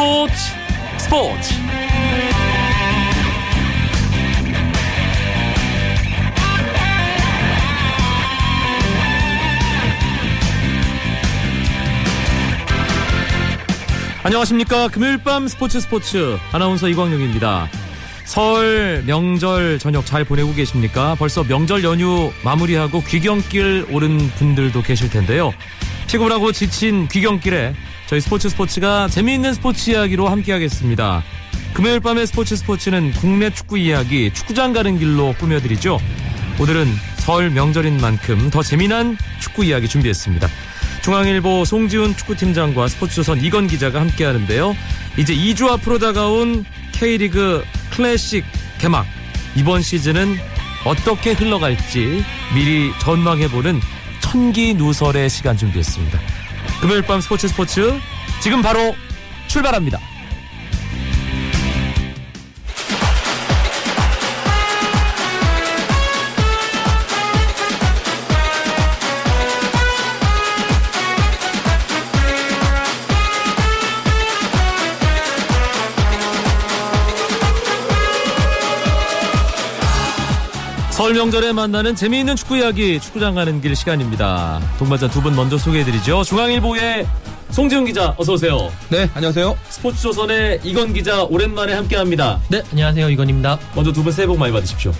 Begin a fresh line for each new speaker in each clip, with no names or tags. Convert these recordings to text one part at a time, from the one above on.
스포츠 스포츠. 안녕하십니까. 금요일 밤 스포츠 스포츠. 아나운서 이광용입니다. 설 명절 저녁 잘 보내고 계십니까? 벌써 명절 연휴 마무리하고 귀경길 오른 분들도 계실 텐데요. 피곤하고 지친 귀경길에 저희 스포츠 스포츠가 재미있는 스포츠 이야기로 함께하겠습니다. 금요일 밤의 스포츠 스포츠는 국내 축구 이야기, 축구장 가는 길로 꾸며드리죠. 오늘은 설 명절인 만큼 더 재미난 축구 이야기 준비했습니다. 중앙일보 송지훈 축구팀장과 스포츠조선 이건 기자가 함께하는데요. 이제 2주 앞으로 다가온 K리그 클래식 개막. 이번 시즌은 어떻게 흘러갈지 미리 전망해보는 천기 누설의 시간 준비했습니다. 금요일 밤 스포츠 스포츠 지금 바로 출발합니다. 설 명절에 만나는 재미있는 축구 이야기 축구장 가는 길 시간입니다. 동반자 두 분 먼저 소개해드리죠. 중앙일보의 송지훈 기자 어서 오세요.
네, 안녕하세요.
스포츠조선의 이건 기자 오랜만에 함께합니다.
네, 안녕하세요. 이건입니다.
먼저 두 분 새해 복 많이 받으십시오.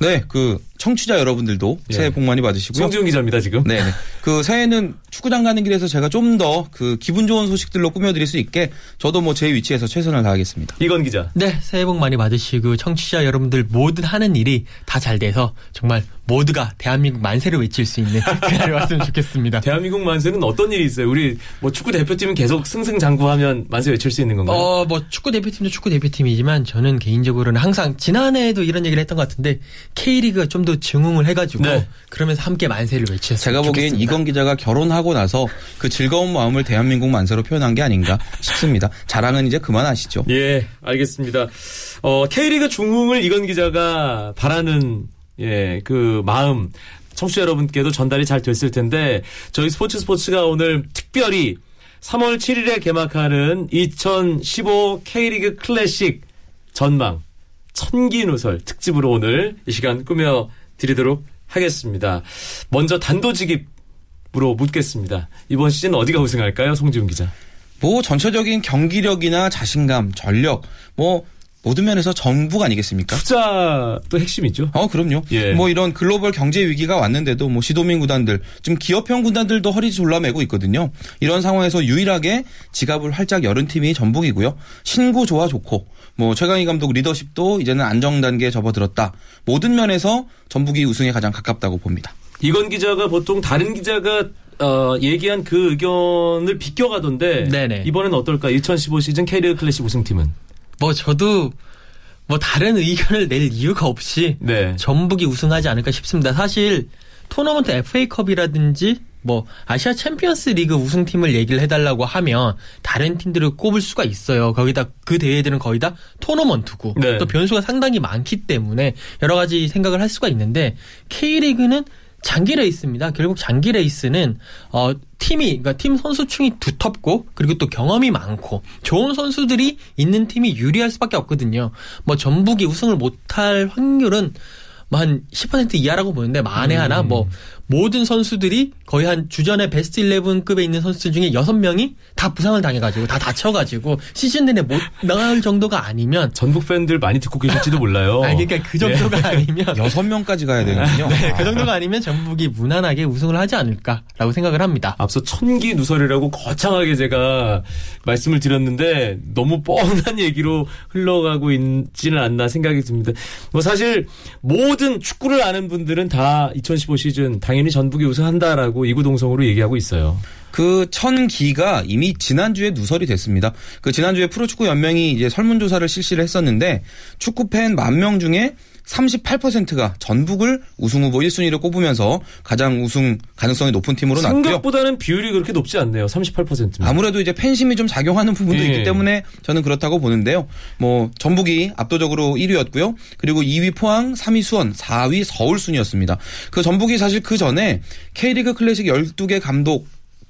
네, 그 청취자 여러분들도
예.
새해 복 많이 받으시고요.
송지훈 기자입니다 지금.
네, 네. 그 새해는 축구장 가는 길에서 제가 좀 더 그 기분 좋은 소식들로 꾸며드릴 수 있게 저도 뭐 제 위치에서 최선을 다하겠습니다.
이건 기자.
네, 새해 복 많이 받으시고 청취자 여러분들 모든 하는 일이 다 잘 돼서 정말 모두가 대한민국 만세를 외칠 수 있는 그날이 왔으면 좋겠습니다.
대한민국 만세는 어떤 일이 있어요? 우리 뭐 축구 대표팀은 계속 승승장구하면 만세 외칠 수 있는 건가요?
어, 뭐 축구 대표팀도 축구 대표팀이지만 저는 개인적으로는 항상 지난해에도 이런 얘기를 했던 것 같은데 K리그가 좀더 증흥을 해가지고
네.
그러면서 함께 만세를 외쳤으면
제가 보기엔
좋겠습니다.
이건 기자가 결혼하고 나서 그 즐거운 마음을 대한민국 만세로 표현한 게 아닌가 싶습니다. 자랑은 이제 그만하시죠.
예, 알겠습니다. 어, K리그 중흥을 이건 기자가 바라는 예, 그 마음 청취자 여러분께도 전달이 잘 됐을 텐데 저희 스포츠 스포츠가 오늘 특별히 3월 7일에 개막하는 2015 K리그 클래식 전망 천기누설 특집으로 오늘 이 시간 꾸며 드리도록 하겠습니다. 먼저 단도직입으로 묻겠습니다. 이번 시즌 어디가 우승할까요? 송지훈 기자.
뭐 전체적인 경기력이나 자신감, 전력, 뭐 모든 면에서 전부가 아니겠습니까?
투자도 핵심이죠.
어, 그럼요.
예.
뭐 이런 글로벌 경제 위기가 왔는데도 뭐 시도민 구단들, 좀 기업형 구단들도 허리 졸라매고 있거든요. 이런 상황에서 유일하게 지갑을 활짝 열은 팀이 전북이고요. 신구 조화 좋고, 뭐 최강희 감독 리더십도 이제는 안정 단계에 접어들었다. 모든 면에서 전북이 우승에 가장 가깝다고 봅니다.
이건 기자가 보통 다른 기자가 어, 얘기한 그 의견을 비껴가던데
네네.
이번엔 어떨까? 2015 시즌 K리그 클래식 우승팀은
뭐 저도 뭐 다른 의견을 낼 이유가 없이
네.
전북이 우승하지 않을까 싶습니다. 사실 토너먼트 FA컵이라든지 뭐 아시아 챔피언스 리그 우승팀을 얘기를 해달라고 하면 다른 팀들을 꼽을 수가 있어요. 거기다 그 대회들은 거의 다 토너먼트고
네.
또 변수가 상당히 많기 때문에 여러 가지 생각을 할 수가 있는데 K리그는 장기 레이스입니다. 결국 장기 레이스는 어 팀이 그러니까 팀 선수층이 두텁고 그리고 또 경험이 많고 좋은 선수들이 있는 팀이 유리할 수밖에 없거든요. 뭐 전북이 우승을 못할 확률은 뭐한10% 이하라고 보는데 만에 하나 뭐 모든 선수들이 거의 한 주전의 베스트 11급에 있는 선수들 중에 6명이 다 부상을 당해가지고 다 다쳐가지고 시즌 내내 못 나갈 정도가 아니면
전북 팬들 많이 듣고 계실지도 몰라요.
아 그러니까 그 정도가 아니면
여섯 명까지 가야 되거든요.
네, 그 정도가 아니면 전북이 무난하게 우승을 하지 않을까라고 생각을 합니다.
앞서 천기 누설이라고 거창하게 제가 말씀을 드렸는데 너무 뻔한 얘기로 흘러가고 있지는 않나 생각이 듭니다. 뭐 사실 모든 축구를 아는 분들은 다 2015 시즌 당연히 전북이 우승한다라고 이구동성으로 얘기하고 있어요.
그 천기가 이미 지난주에 누설이 됐습니다. 그 지난주에 프로축구 연맹이 이제 설문조사를 실시를 했었는데 축구 팬 만 명 중에 38%가 전북을 우승 후보 1순위로 꼽으면서 가장 우승 가능성이 높은 팀으로 났고요.
생각보다는 비율이 그렇게 높지 않네요. 38%면.
아무래도 이제 팬심이 좀 작용하는 부분도
예.
있기 때문에 저는 그렇다고 보는데요. 뭐 전북이 압도적으로 1위였고요. 그리고 2위 포항, 3위 수원, 4위 서울 순이었습니다. 그 전북이 사실 그 전에 K리그 클래식 12개 감독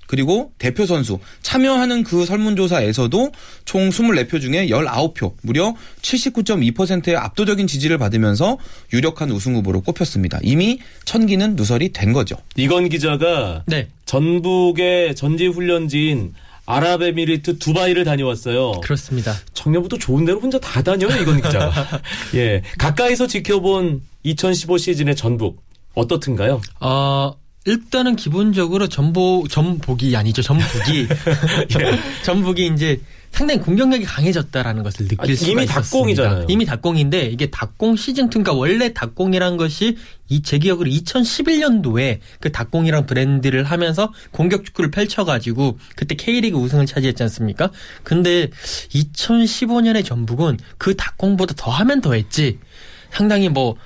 그리고 대표 선수 참여하는 그 설문조사에서도 총 24표 중에 19표, 무려 79.2%의 압도적인 지지를 받으면서 유력한 우승 후보로 꼽혔습니다. 이미 천기는 누설이 된 거죠.
이건 기자가
네.
전북의 전지 훈련지인 아랍에미리트 두바이를 다녀왔어요.
그렇습니다.
청년부터 좋은 데로 혼자 다 다녀요, 이건 기자가. 예. 가까이서 지켜본 2015 시즌의 전북. 어떻든가요?
어, 일단은 기본적으로 전보, 전복이 아니죠. 전북이. 전북이 이제 상당히 공격력이 강해졌다라는 것을 느낄
아니,
수가
이미
있었습니다.
닭공이잖아요.
이미 닭공인데 이게 닭공 시즌 2 그러니까 원래 닭공이란 것이 이 제 기억으로 2011년도에 그 닭공이랑 브랜드를 하면서 공격 축구를 펼쳐가지고 그때 K리그 우승을 차지했지 않습니까? 근데 2015년의 전북은 그 닭공보다 더 하면 더 했지. 상당히 뭐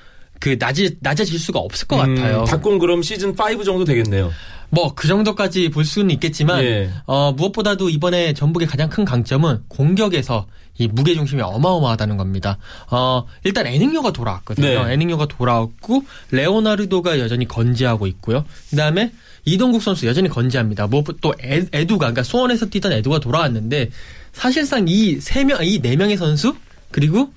그 낮이 낮아질 수가 없을 것 같아요.
음, 닭공 그럼 시즌 5 정도 되겠네요.
뭐 그 정도까지 볼 수는 있겠지만
예.
어, 무엇보다도 이번에 전북의 가장 큰 강점은 공격에서 이 무게 중심이 어마어마하다는 겁니다. 어, 일단 에닝요가 돌아왔거든요.
네.
에닝요가 돌아왔고 레오나르도가 여전히 건재하고 있고요. 그다음에 이동국 선수 여전히 건재합니다. 뭐또 에두가 그러니까 수원에서 뛰던 에두가 돌아왔는데 사실상 이 세 명 이 네 명의 선수 그리고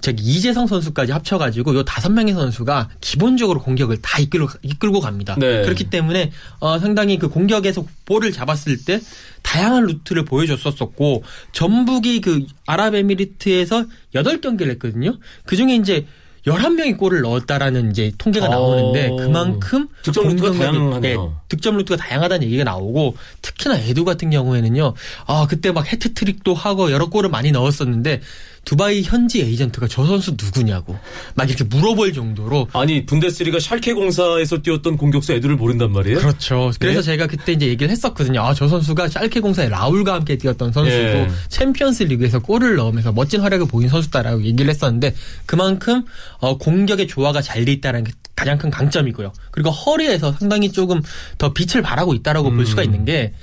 저기 이재성 선수까지 합쳐가지고 요 다섯 명의 선수가 기본적으로 공격을 다 이끌고, 이끌고 갑니다.
네.
그렇기 때문에 어, 상당히 그 공격에서 볼을 잡았을 때 다양한 루트를 보여줬었었고 전북이 그 아랍에미리트에서 8경기를 했거든요. 그 중에 이제 11명이 골을 넣었다라는 이제 통계가
어.
나오는데 그만큼
득점 루트가 다양하네요.
네, 득점 루트가 다양하다는 얘기가 나오고 특히나 에두 같은 경우에는요. 아, 그때 막 해트트릭도 하고 여러 골을 많이 넣었었는데 두바이 현지 에이전트가 저 선수 누구냐고 막 이렇게 물어볼 정도로
아니, 분데스리가 샬케 공사에서 뛰었던 공격수 에두를 모른단 말이에요?
그렇죠. 그래서
네?
제가 그때 이제 얘기를 했었거든요. 아, 저 선수가 샬케 공사의 라울과 함께 뛰었던 선수고
예.
챔피언스 리그에서 골을 넣으면서 멋진 활약을 보인 선수다라고 얘기를 했었는데 그만큼 어, 공격의 조화가 잘 돼 있다는 게 가장 큰 강점이고요. 그리고 허리에서 상당히 조금 더 빛을 발하고 있다라고
음.
볼 수가 있는 게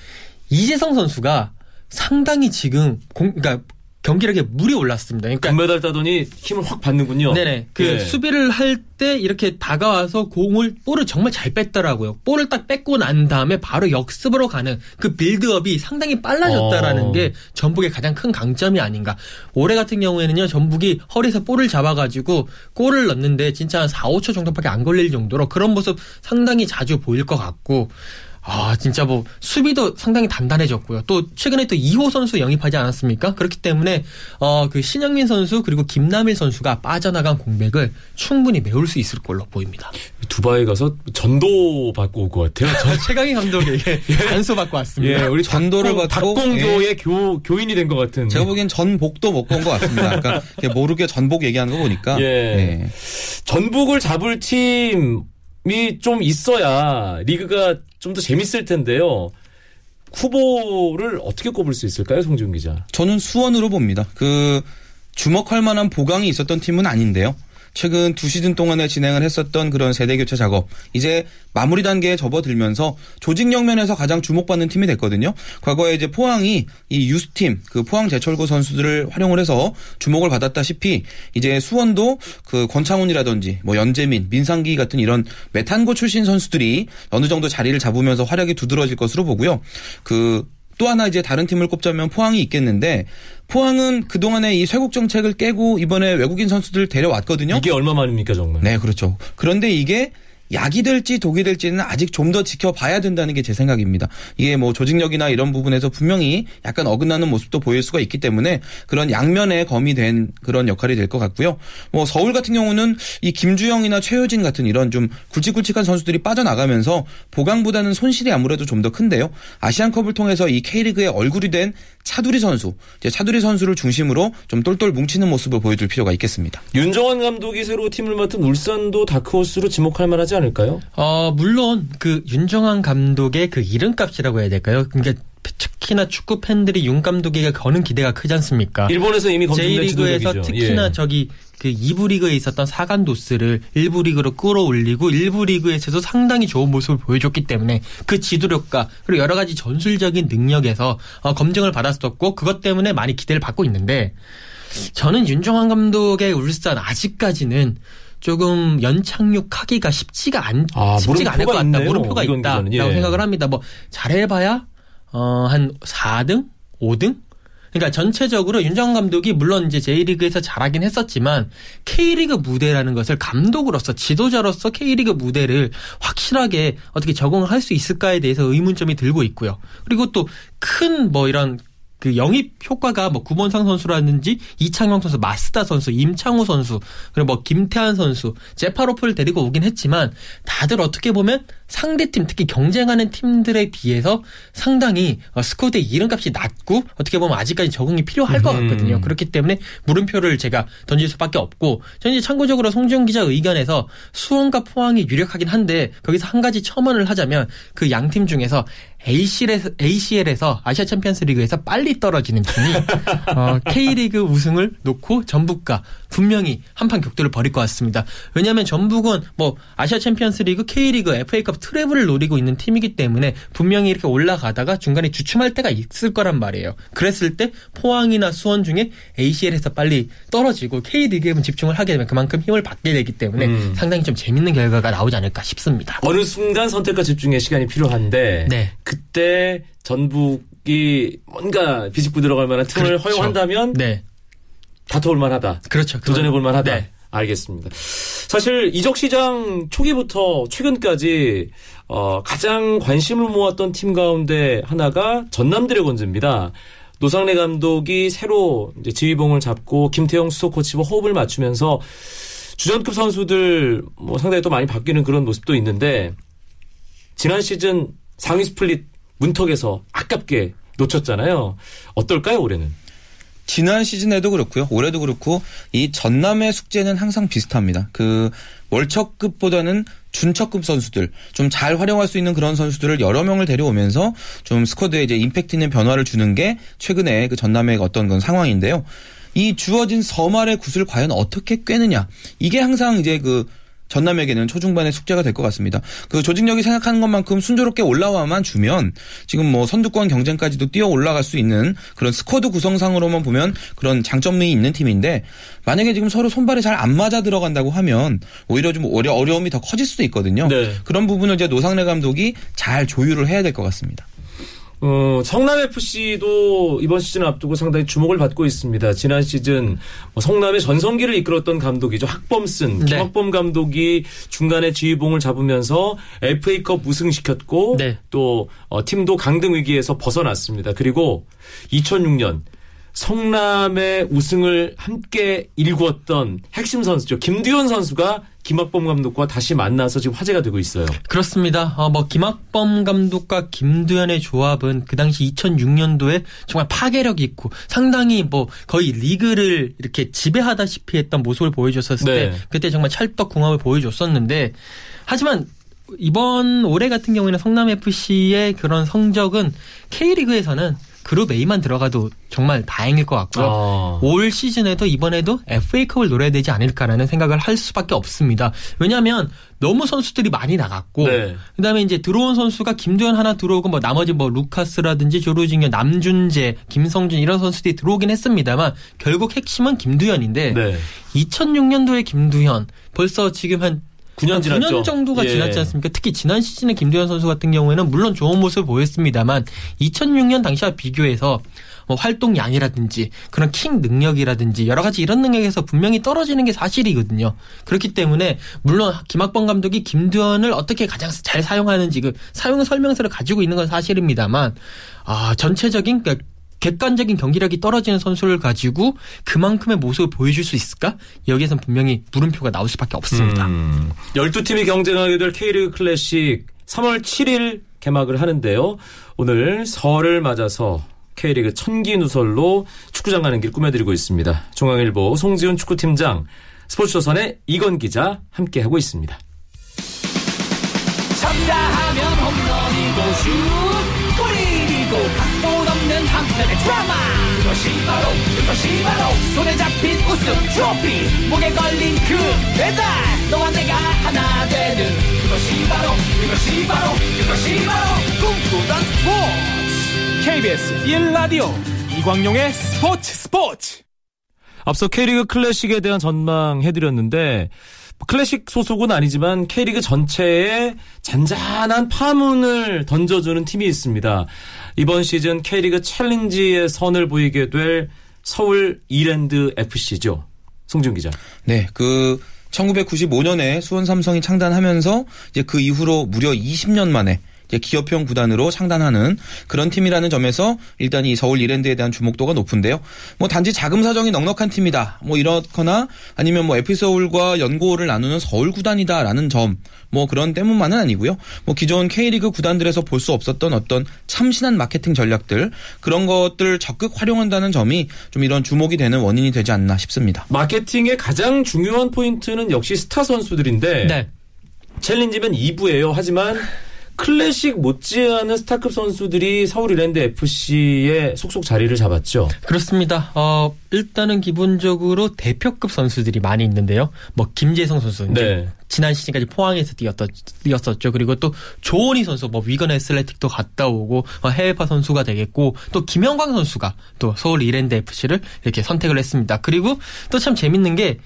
이재성 선수가 상당히 지금 공, 그러니까 경기력에 물이 올랐습니다. 그러니까
금메달 따더니 힘을 확 받는군요.
네네. 그
예.
수비를 할 때 이렇게 다가와서 공을 볼을 정말 잘 뺐더라고요. 볼을 딱 뺏고 난 다음에 바로 역습으로 가는 그 build-up이 상당히 빨라졌다라는
어.
게 전북의 가장 큰 강점이 아닌가. 올해 같은 경우에는요. 전북이 허리에서 볼을 잡아가지고 골을 넣는데 진짜 한 4, 5초 정도밖에 안 걸릴 정도로 그런 모습 상당히 자주 보일 것 같고 아, 진짜 뭐, 수비도 상당히 단단해졌고요. 또, 최근에 또 2호 선수 영입하지 않았습니까? 그렇기 때문에, 어, 그 신영민 선수, 그리고 김남일 선수가 빠져나간 공백을 충분히 메울 수 있을 걸로 보입니다.
두바이 가서 전도 받고 올 것 같아요.
저 최강희 감독에게 안수 받고 왔습니다.
예, 우리
전도를 받고,
닭공교의 교, 교인이 된 것 같은.
제가 보기엔 전복도 먹고 온 것 같습니다. 아까 이렇게 모르게 전복 얘기하는 거 보니까.
예.
네.
전북을 잡을 팀이 좀 있어야 리그가 좀 더 재밌을 텐데요. 후보를 어떻게 꼽을 수 있을까요, 송지훈 기자?
저는 수원으로 봅니다. 그 주목할 만한 보강이 있었던 팀은 아닌데요. 최근 두 시즌 동안에 진행을 했었던 그런 세대 교체 작업 이제 마무리 단계에 접어들면서 조직력 면에서 가장 주목받는 팀이 됐거든요. 과거에 이제 포항이 이 유스팀 그 포항 제철고 선수들을 활용을 해서 주목을 받았다시피 이제 수원도 그 권창훈이라든지 뭐 연재민, 민상기 같은 이런 메탄고 출신 선수들이 어느 정도 자리를 잡으면서 활약이 두드러질 것으로 보고요. 그 또 하나 이제 다른 팀을 꼽자면 포항이 있겠는데 포항은 그동안의 이 쇄국 정책을 깨고 이번에 외국인 선수들 데려왔거든요.
이게 얼마 만입니까, 정말?
네, 그렇죠. 그런데 이게 약이 될지 독이 될지는 아직 좀 더 지켜봐야 된다는 게 제 생각입니다. 이게 뭐 조직력이나 이런 부분에서 분명히 약간 어긋나는 모습도 보일 수가 있기 때문에 그런 양면에 검이 된 그런 역할이 될 것 같고요. 뭐 서울 같은 경우는 이 김주영이나 최효진 같은 이런 좀 굵직굵직한 선수들이 빠져나가면서 보강보다는 손실이 아무래도 좀 더 큰데요. 아시안컵을 통해서 이 K리그의 얼굴이 된 차두리 선수, 이제 차두리 선수를 중심으로 좀 똘똘 뭉치는 모습을 보여줄 필요가 있겠습니다.
윤정환 감독이 새로 팀을 맡은 울산도 다크호스로 지목할 만하지 않을까요?
어, 물론 그 윤정환 감독의 그 이름값이라고 해야 될까요? 그러니까 특히나 축구 팬들이 윤 감독에게 거는 기대가 크지 않습니까?
일본에서 이미 검증된
제1리그에서
지도력이죠.
특히나
예.
저기 그 2부 리그에 있었던 사간도스를 1부 리그로 끌어올리고 1부 리그에서도 상당히 좋은 모습을 보여줬기 때문에 그 지도력과 그리고 여러 가지 전술적인 능력에서 어, 검증을 받았었고 그것 때문에 많이 기대를 받고 있는데 저는 윤정환 감독의 울산 아직까지는 조금 연착륙하기가 쉽지가 않
아,
쉽지가 않을 것 같다.
있네요.
물음표가 있다라고.
예.
생각을 합니다. 뭐 잘해봐야 어, 한 4등? 5등? 그러니까 전체적으로 윤정환 감독이 물론 이제 J리그에서 잘하긴 했었지만 K리그 무대라는 것을 감독으로서 지도자로서 K리그 무대를 확실하게 어떻게 적응을 할수 있을까에 대해서 의문점이 들고 있고요. 그리고 또 큰 뭐 이런 그 영입 효과가 뭐 구본상 선수라든지 이창용 선수, 마스다 선수, 임창우 선수, 그리고 뭐 김태환 선수, 제파로프를 데리고 오긴 했지만 다들 어떻게 보면 상대팀 특히 경쟁하는 팀들에 비해서 상당히 어, squad의 이름값이 낮고 어떻게 보면 아직까지 적응이 필요할 것 같거든요. 그렇기 때문에 물음표를 제가 던질 수밖에 없고 저는 이제 참고적으로 송지훈 기자 의견에서 수원과 포항이 유력하긴 한데 거기서 한 가지 첨언을 하자면 그 양 팀 중에서 ACL에서, ACL에서 아시아 챔피언스 리그에서 빨리 떨어지는 팀이 어, K리그 우승을 놓고 전북과 분명히 한판 격돌을 벌일 것 같습니다. 왜냐하면 전북은 뭐 아시아 챔피언스 리그, K리그, FA컵 treble을 노리고 있는 팀이기 때문에 분명히 이렇게 올라가다가 중간에 주춤할 때가 있을 거란 말이에요. 그랬을 때 포항이나 수원 중에 ACL에서 빨리 떨어지고 K리그에 집중을 하게 되면 그만큼 힘을 받게 되기 때문에
음.
상당히 좀 재밌는 결과가 나오지 않을까 싶습니다.
어느 순간 선택과 집중의 시간이 필요한데
네.
그때 전북이 뭔가 비집고 들어갈 만한 틈을
그렇죠.
허용한다면
네.
다퉈볼 만하다.
그렇죠.
도전해 볼 만하다.
네.
알겠습니다. 사실 이적 시장 초기부터 최근까지 어, 가장 관심을 모았던 팀 가운데 하나가 전남 드래곤즈입니다. 노상래 감독이 새로 이제 지휘봉을 잡고 김태영 수석 코치와 호흡을 맞추면서 주전급 선수들 뭐 상당히 또 많이 바뀌는 그런 모습도 있는데 지난 시즌 상위 split 문턱에서 아깝게 놓쳤잖아요. 어떨까요 올해는?
지난 시즌에도 그렇고요. 올해도 그렇고 이 전남의 숙제는 항상 비슷합니다. 그 월척급보다는 준척급 선수들 좀 잘 활용할 수 있는 그런 선수들을 여러 명을 데려오면서 좀 스쿼드에 이제 임팩트 있는 변화를 주는 게 최근에 그 전남의 어떤 그런 상황인데요. 이 주어진 서말의 굿을 과연 어떻게 꿰느냐 이게 항상 이제 그 전남에게는 초중반의 숙제가 될 것 같습니다. 그 조직력이 생각하는 것만큼 순조롭게 올라와만 주면 지금 뭐 선두권 경쟁까지도 뛰어 올라갈 수 있는 그런 스쿼드 구성상으로만 보면 그런 장점이 있는 팀인데 만약에 지금 서로 손발이 잘 안 맞아 들어간다고 하면 오히려 좀 어려, 어려움이 더 커질 수도 있거든요.
네.
그런 부분을 이제 노상래 감독이 잘 조율을 해야 될 것 같습니다.
어, 성남 FC도 이번 시즌 앞두고 상당히 주목을 받고 있습니다. 지난 시즌 뭐 성남의 전성기를 이끌었던 감독이죠. 학범슨,
네.
김학범 감독이 중간에 지휘봉을 잡으면서 FA컵 우승시켰고
네.
또 어, 팀도 강등 위기에서 벗어났습니다. 그리고 2006년 성남의 우승을 함께 일구었던 핵심 선수죠. 김두현 선수가 김학범 감독과 다시 만나서 지금 화제가 되고 있어요.
그렇습니다. 어, 뭐 김학범 감독과 김두현의 조합은 그 당시 2006년도에 정말 파괴력 있고 상당히 뭐 거의 리그를 이렇게 지배하다시피 했던 모습을 보여줬었을
네.
때 그때 정말 찰떡 궁합을 보여줬었는데 하지만 이번 올해 같은 경우에는 성남 FC의 그런 성적은 K리그에서는 그룹 A만 들어가도 정말 다행일 것 같고요.
아.
올 시즌에도 이번에도 FA컵을 노려야 되지 않을까라는 생각을 할 수밖에 없습니다. 왜냐하면 너무 선수들이 많이 나갔고
네.
그다음에 이제 들어온 선수가 김두현 하나 들어오고 뭐 나머지 뭐 루카스라든지 조루징여, 남준재, 김성준 이런 선수들이 들어오긴 했습니다만 결국 핵심은 김두현인데
네.
2006년도에 김두현 벌써 지금 한
9년 지났죠.
9년 정도가
예.
지났지 않습니까? 특히 지난 시즌에 김두현 선수 같은 경우에는 물론 좋은 모습을 보였습니다만 2006년 당시와 비교해서 뭐 활동량이라든지 그런 킹 능력이라든지 여러 가지 이런 능력에서 분명히 떨어지는 게 사실이거든요. 그렇기 때문에 물론 김학범 감독이 김두현을 어떻게 가장 잘 사용하는지 그 사용 설명서를 가지고 있는 건 사실입니다만 아 전체적인 그러니까 객관적인 경기력이 떨어지는 선수를 가지고 그만큼의 모습을 보여줄 수 있을까? 여기에선 분명히 물음표가 나올 수밖에 없습니다.
음, 12팀이 경쟁하게 될 K리그 클래식 3월 7일 개막을 하는데요. 오늘 설을 맞아서 K리그 천기 누설로 축구장 가는 길 꾸며드리고 있습니다. 중앙일보 송지훈 축구팀장, 스포츠조선의 이건 기자 함께하고 있습니다.
쳤다 하면 홈런이고 슛 한편의 드라마. 그것이 바로 그것이 바로 손에 잡힌 우승 트로피. 목에 걸린 그 배달. 너와 내가 하나 되는 그것이 바로 그것이 바로 그것이 바로 꿈꾸던 스포츠. KBS 1라디오 이광용의 스포츠 스포츠.
앞서 K리그 클래식에 대한 전망 해드렸는데 클래식 소속은 아니지만 K리그 전체에 잔잔한 파문을 던져주는 팀이 있습니다. 이번 시즌 K리그 챌린지의 선을 보이게 될 서울 이랜드 FC죠. 송준 기자.
네, 그 1995년에 수원 삼성이 창단하면서 이제 그 이후로 무려 20년 만에 기업형 구단으로 창단하는 그런 팀이라는 점에서 일단 이 서울 이랜드에 대한 주목도가 높은데요. 뭐 단지 자금 사정이 넉넉한 팀이다. 뭐 이렇거나 아니면 뭐 FC 서울과 연고를 나누는 서울 구단이다라는 점. 뭐 그런 때문만은 아니고요. 뭐 기존 K리그 구단들에서 볼 수 없었던 어떤 참신한 마케팅 전략들 그런 것들 적극 활용한다는 점이 좀 이런 주목이 되는 원인이 되지 않나 싶습니다.
마케팅의 가장 중요한 포인트는 역시 스타 선수들인데
네.
챌린지면 2부예요. 하지만 클래식 못지않은 스타급 선수들이 서울 이랜드 FC의 속속 자리를 잡았죠.
그렇습니다. 어, 일단은 기본적으로 대표급 선수들이 많이 있는데요. 뭐 김재성 선수
네.
지난 시즌까지 포항에서 뛰었던 뛰었었죠. 그리고 또 조원희 선수 뭐 위건 애슬레틱도 갔다 오고 어, 해외파 선수가 되겠고 또 김영광 선수가 또 서울 이랜드 FC를 이렇게 선택을 했습니다. 그리고 또 참 재밌는 게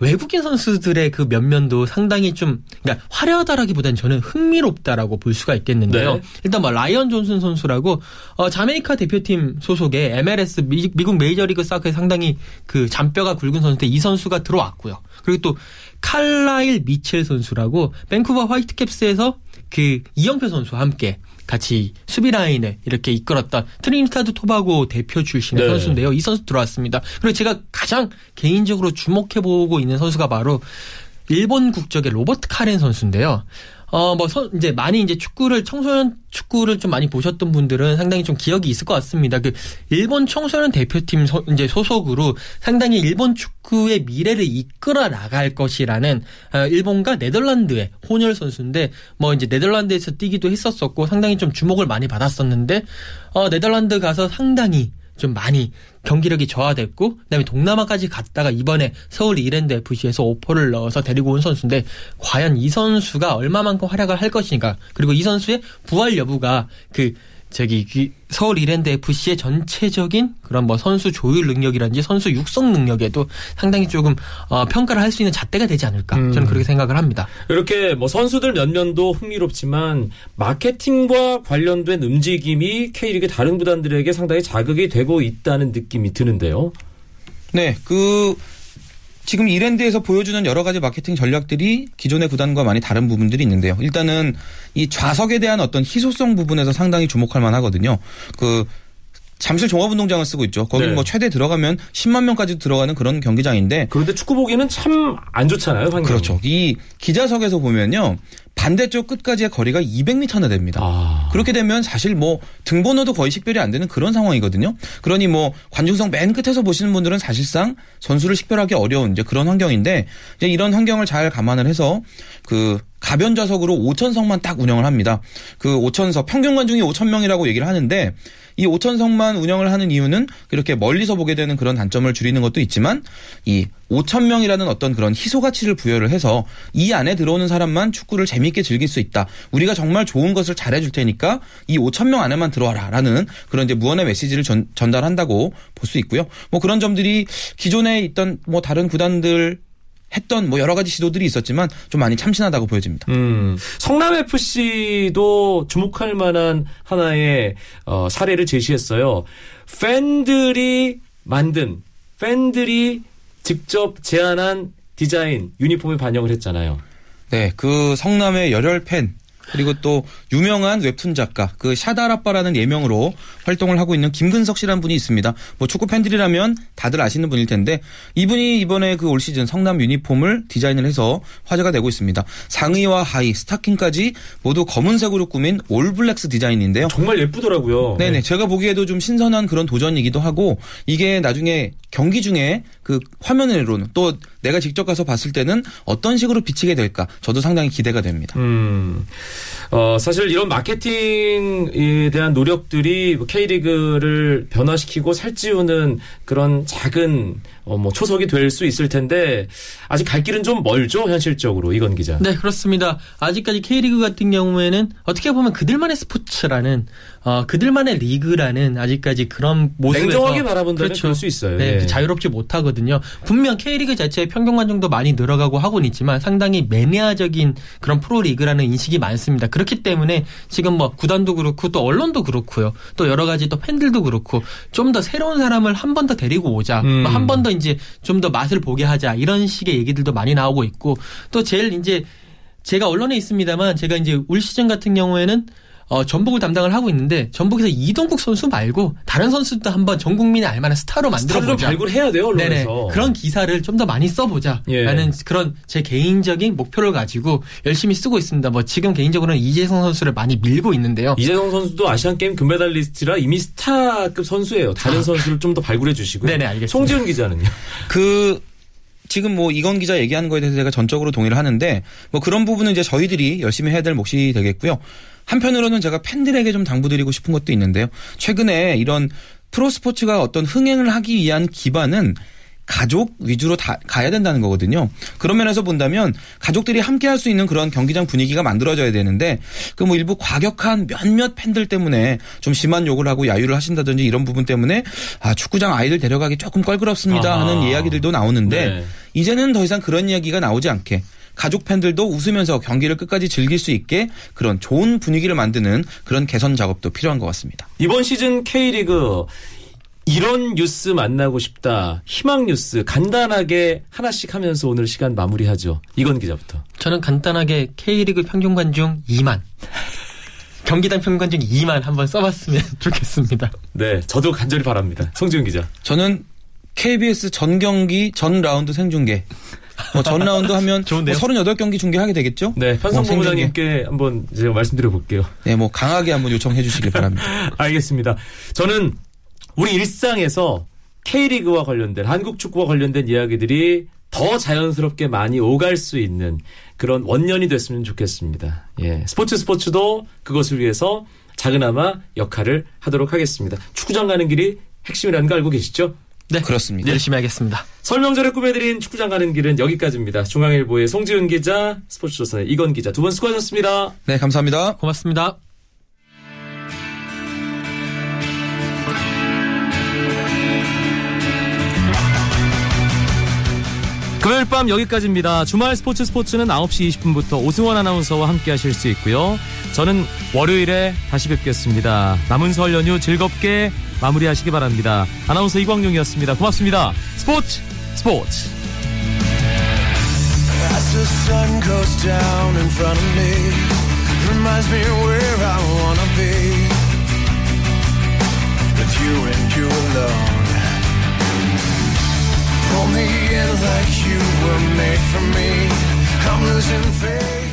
외국인 선수들의 그 면면도 상당히 좀 그러니까 화려하다라기보다는 저는 흥미롭다라고 볼 수가 있겠는데요.
네.
일단 뭐 라이언 존슨 선수라고 어, 자메이카 대표팀 소속의 MLS 미, 미국 메이저리그 사커에 상당히 그 잔뼈가 굵은 선수인데 이 선수가 들어왔고요. 그리고 또 칼라일 미첼 선수라고 밴쿠버 화이트캡스에서 그 이영표 선수와 함께 같이 수비 라인을 이렇게 이끌었던 트리니다드 토바고 대표 출신의
네.
선수인데요. 이 선수 들어왔습니다. 그리고 제가 가장 개인적으로 주목해 보고 있는 선수가 바로 일본 국적의 로버트 카렌 선수인데요. 어, 뭐, 선- 이제 많이 이제 축구를, 청소년 축구를 좀 많이 보셨던 분들은 상당히 좀 기억이 있을 것 같습니다. 그, 일본 청소년 대표팀 소, 이제 소속으로 상당히 일본 축구의 미래를 이끌어 나갈 것이라는, 어, 일본과 네덜란드의 혼혈 선수인데, 뭐 이제 네덜란드에서 뛰기도 했었었고, 상당히 좀 주목을 많이 받았었는데, 어, 네덜란드 가서 상당히 좀 많이 경기력이 저하됐고 그다음에 동남아까지 갔다가 이번에 서울 이랜드 FC에서 오퍼를 넣어서 데리고 온 선수인데 과연 이 선수가 얼마만큼 활약을 할 것인가 그리고 이 선수의 부활 여부가 그 저기 그 서울 이랜드 FC의 전체적인 그런 뭐 선수 조율 능력이라든지 선수 육성 능력에도 상당히 조금 어, 평가를 할 수 있는 잣대가 되지 않을까 저는 그렇게 생각을 합니다.
이렇게 뭐 선수들 몇 면도 흥미롭지만 마케팅과 관련된 움직임이 K리그 다른 구단들에게 상당히 자극이 되고 있다는 느낌이 드는데요.
네, 그 지금 이랜드에서 보여주는 여러 가지 마케팅 전략들이 기존의 구단과 많이 다른 부분들이 있는데요. 일단은 이 좌석에 대한 어떤 희소성 부분에서 상당히 주목할 만하거든요. 그 잠실 종합운동장을 쓰고 있죠. 거기
네.
뭐 최대 들어가면 10만 명까지 들어가는 그런 경기장인데
그런데 축구 보기는 참 안 좋잖아요, 환경이.
그렇죠. 이 기자석에서 보면요. 반대쪽 끝까지의 거리가 200m나 됩니다.
아.
그렇게 되면 사실 뭐 등번호도 거의 식별이 안 되는 그런 상황이거든요. 그러니 뭐 관중석 맨 끝에서 보시는 분들은 사실상 선수를 식별하기 어려운 이제 그런 환경인데 이제 이런 환경을 잘 감안을 해서 그 가변 좌석으로 5천석만 딱 운영을 합니다. 그 5천석 평균 관중이 5천 명이라고 얘기를 하는데 이 5천석만 운영을 하는 이유는 이렇게 멀리서 보게 되는 그런 단점을 줄이는 것도 있지만 이 5천 명이라는 어떤 그런 희소 가치를 부여를 해서 이 안에 들어오는 사람만 축구를 재미있게 즐길 수 있다. 우리가 정말 좋은 것을 잘해줄 테니까 이 5천 명 안에만 들어와라라는 그런 이제 무언의 메시지를 전, 전달한다고 볼 수 있고요. 뭐 그런 점들이 기존에 있던 뭐 다른 구단들 했던 뭐 여러 가지 시도들이 있었지만 좀 많이 참신하다고 보여집니다.
음, 성남 FC도 주목할 만한 하나의 어, 사례를 제시했어요. 팬들이 만든 팬들이 직접 제안한 디자인 유니폼에 반영을 했잖아요.
네, 그 성남의 열혈 팬 그리고 또 유명한 웹툰 작가 그 샤다라빠라는 예명으로 활동을 하고 있는 김근석 씨라는 분이 있습니다. 뭐 축구 팬들이라면 다들 아시는 분일 텐데 이분이 이번에 그 올 시즌 성남 유니폼을 디자인을 해서 화제가 되고 있습니다. 상의와 하의, 스타킹까지 모두 검은색으로 꾸민 올블랙스 디자인인데요.
정말 예쁘더라고요.
네네. 제가 보기에도 좀 신선한 그런 도전이기도 하고 이게 나중에 경기 중에 그 화면으로는 또 내가 직접 가서 봤을 때는 어떤 식으로 비치게 될까 저도 상당히 기대가 됩니다.
음, 어, 사실 이런 마케팅에 대한 노력들이 뭐 K리그를 변화시키고 살찌우는 그런 작은 어, 뭐 초석이 될 수 있을 텐데 아직 갈 길은 좀 멀죠 현실적으로 이건 기자.
네, 그렇습니다. 아직까지 K리그 같은 경우에는 어떻게 보면 그들만의 스포츠라는 어, 그들만의 리그라는 아직까지 그런 모습에서
냉정하게 바라본다면 그럴 수 있어요.
네,
예.
자유롭지 못하거든요. 분명 K리그 자체의 평균 관중도 많이 늘어가고 하고는 있지만 상당히 매니아적인 그런 프로리그라는 인식이 많습니다. 그렇기 때문에 지금 뭐 구단도 그렇고 또 언론도 그렇고요. 또 여러 가지 또 팬들도 그렇고 좀 더 새로운 사람을 한 번 더 데리고 오자.
음.
한번더 이제 좀 더 맛을 보게 하자. 이런 식의 얘기들도 많이 나오고 있고 또 제일 이제 제가 언론에 있습니다만 제가 이제 올 시즌 같은 경우에는 어, 전북을 담당을 하고 있는데 전북에서 이동국 선수 말고 다른 선수도 한번 전 국민이 알만한 스타로 만들어 보자.
발굴해야 돼요
네네.
언론에서.
그런 기사를 좀 더 많이 써보자라는
예.
그런 제 개인적인 목표를 가지고 열심히 쓰고 있습니다. 뭐 지금 개인적으로는 이재성 선수를 많이 밀고 있는데요.
이재성 선수도 아시안 게임 금메달리스트라 이미 스타급 선수예요. 다른 선수를 좀 더 발굴해 주시고요.
아. 네네, 알겠습니다.
송지훈 기자는요.
그 지금 뭐 이건 기자 얘기하는 거에 대해서 제가 전적으로 동의를 하는데 뭐 그런 부분은 이제 저희들이 열심히 해야 될 몫이 되겠고요. 한편으로는 제가 팬들에게 좀 당부드리고 싶은 것도 있는데요. 최근에 이런 프로 스포츠가 어떤 흥행을 하기 위한 기반은 가족 위주로 다 가야 된다는 거거든요. 그런 면에서 본다면 가족들이 함께 할 수 있는 그런 경기장 분위기가 만들어져야 되는데 그 뭐 일부 과격한 몇몇 팬들 때문에 좀 심한 욕을 하고 야유를 하신다든지 이런 부분 때문에 아 축구장 아이들 데려가기 조금 껄끄럽습니다
아하.
하는 이야기들도 나오는데
네.
이제는 더 이상 그런 이야기가 나오지 않게 가족 팬들도 웃으면서 경기를 끝까지 즐길 수 있게 그런 좋은 분위기를 만드는 그런 개선 작업도 필요한 것 같습니다.
이번 시즌 K리그 이런 뉴스 만나고 싶다. 희망 뉴스 간단하게 하나씩 하면서 오늘 시간 마무리하죠. 이건 기자부터.
저는 간단하게 K리그 평균 관중 2만 경기당 평균 관중 2만 한번 써봤으면 좋겠습니다.
네, 저도 간절히 바랍니다. 송지훈 기자.
저는 KBS 전 경기 전 라운드 생중계 뭐 전 라운드 하면
좋은데요?
뭐 38경기 중계하게 되겠죠?
네, 현성
뭐.
본부장님께 한번 제가 말씀드려 볼게요.
네, 뭐 강하게 한번 요청해 주시길 바랍니다.
알겠습니다. 저는 우리 일상에서 K리그와 관련된 한국 축구와 관련된 이야기들이 더 자연스럽게 많이 오갈 수 있는 그런 원년이 됐으면 좋겠습니다. 예. 스포츠 스포츠도 그것을 위해서 작은아마 역할을 하도록 하겠습니다. 축구장 가는 길이 핵심이라는 거 알고 계시죠?
네,
그렇습니다.
열심히 하겠습니다.
설명절에 꾸며드린 축구장 가는 길은 여기까지입니다. 중앙일보의 송지훈 기자, 스포츠조선의 이건 기자 두 분 수고하셨습니다.
네, 감사합니다.
고맙습니다.
금요일 밤 여기까지입니다. 주말 스포츠 스포츠는 9시 20분부터 오승원 아나운서와 함께 하실 수 있고요. 저는 월요일에 다시 뵙겠습니다. 남은 설 연휴 즐겁게 마무리하시기 바랍니다. 아나운서 이광용이었습니다. 고맙습니다. 스포츠 스포츠.
Pull me in like you were made for me. I'm losing faith.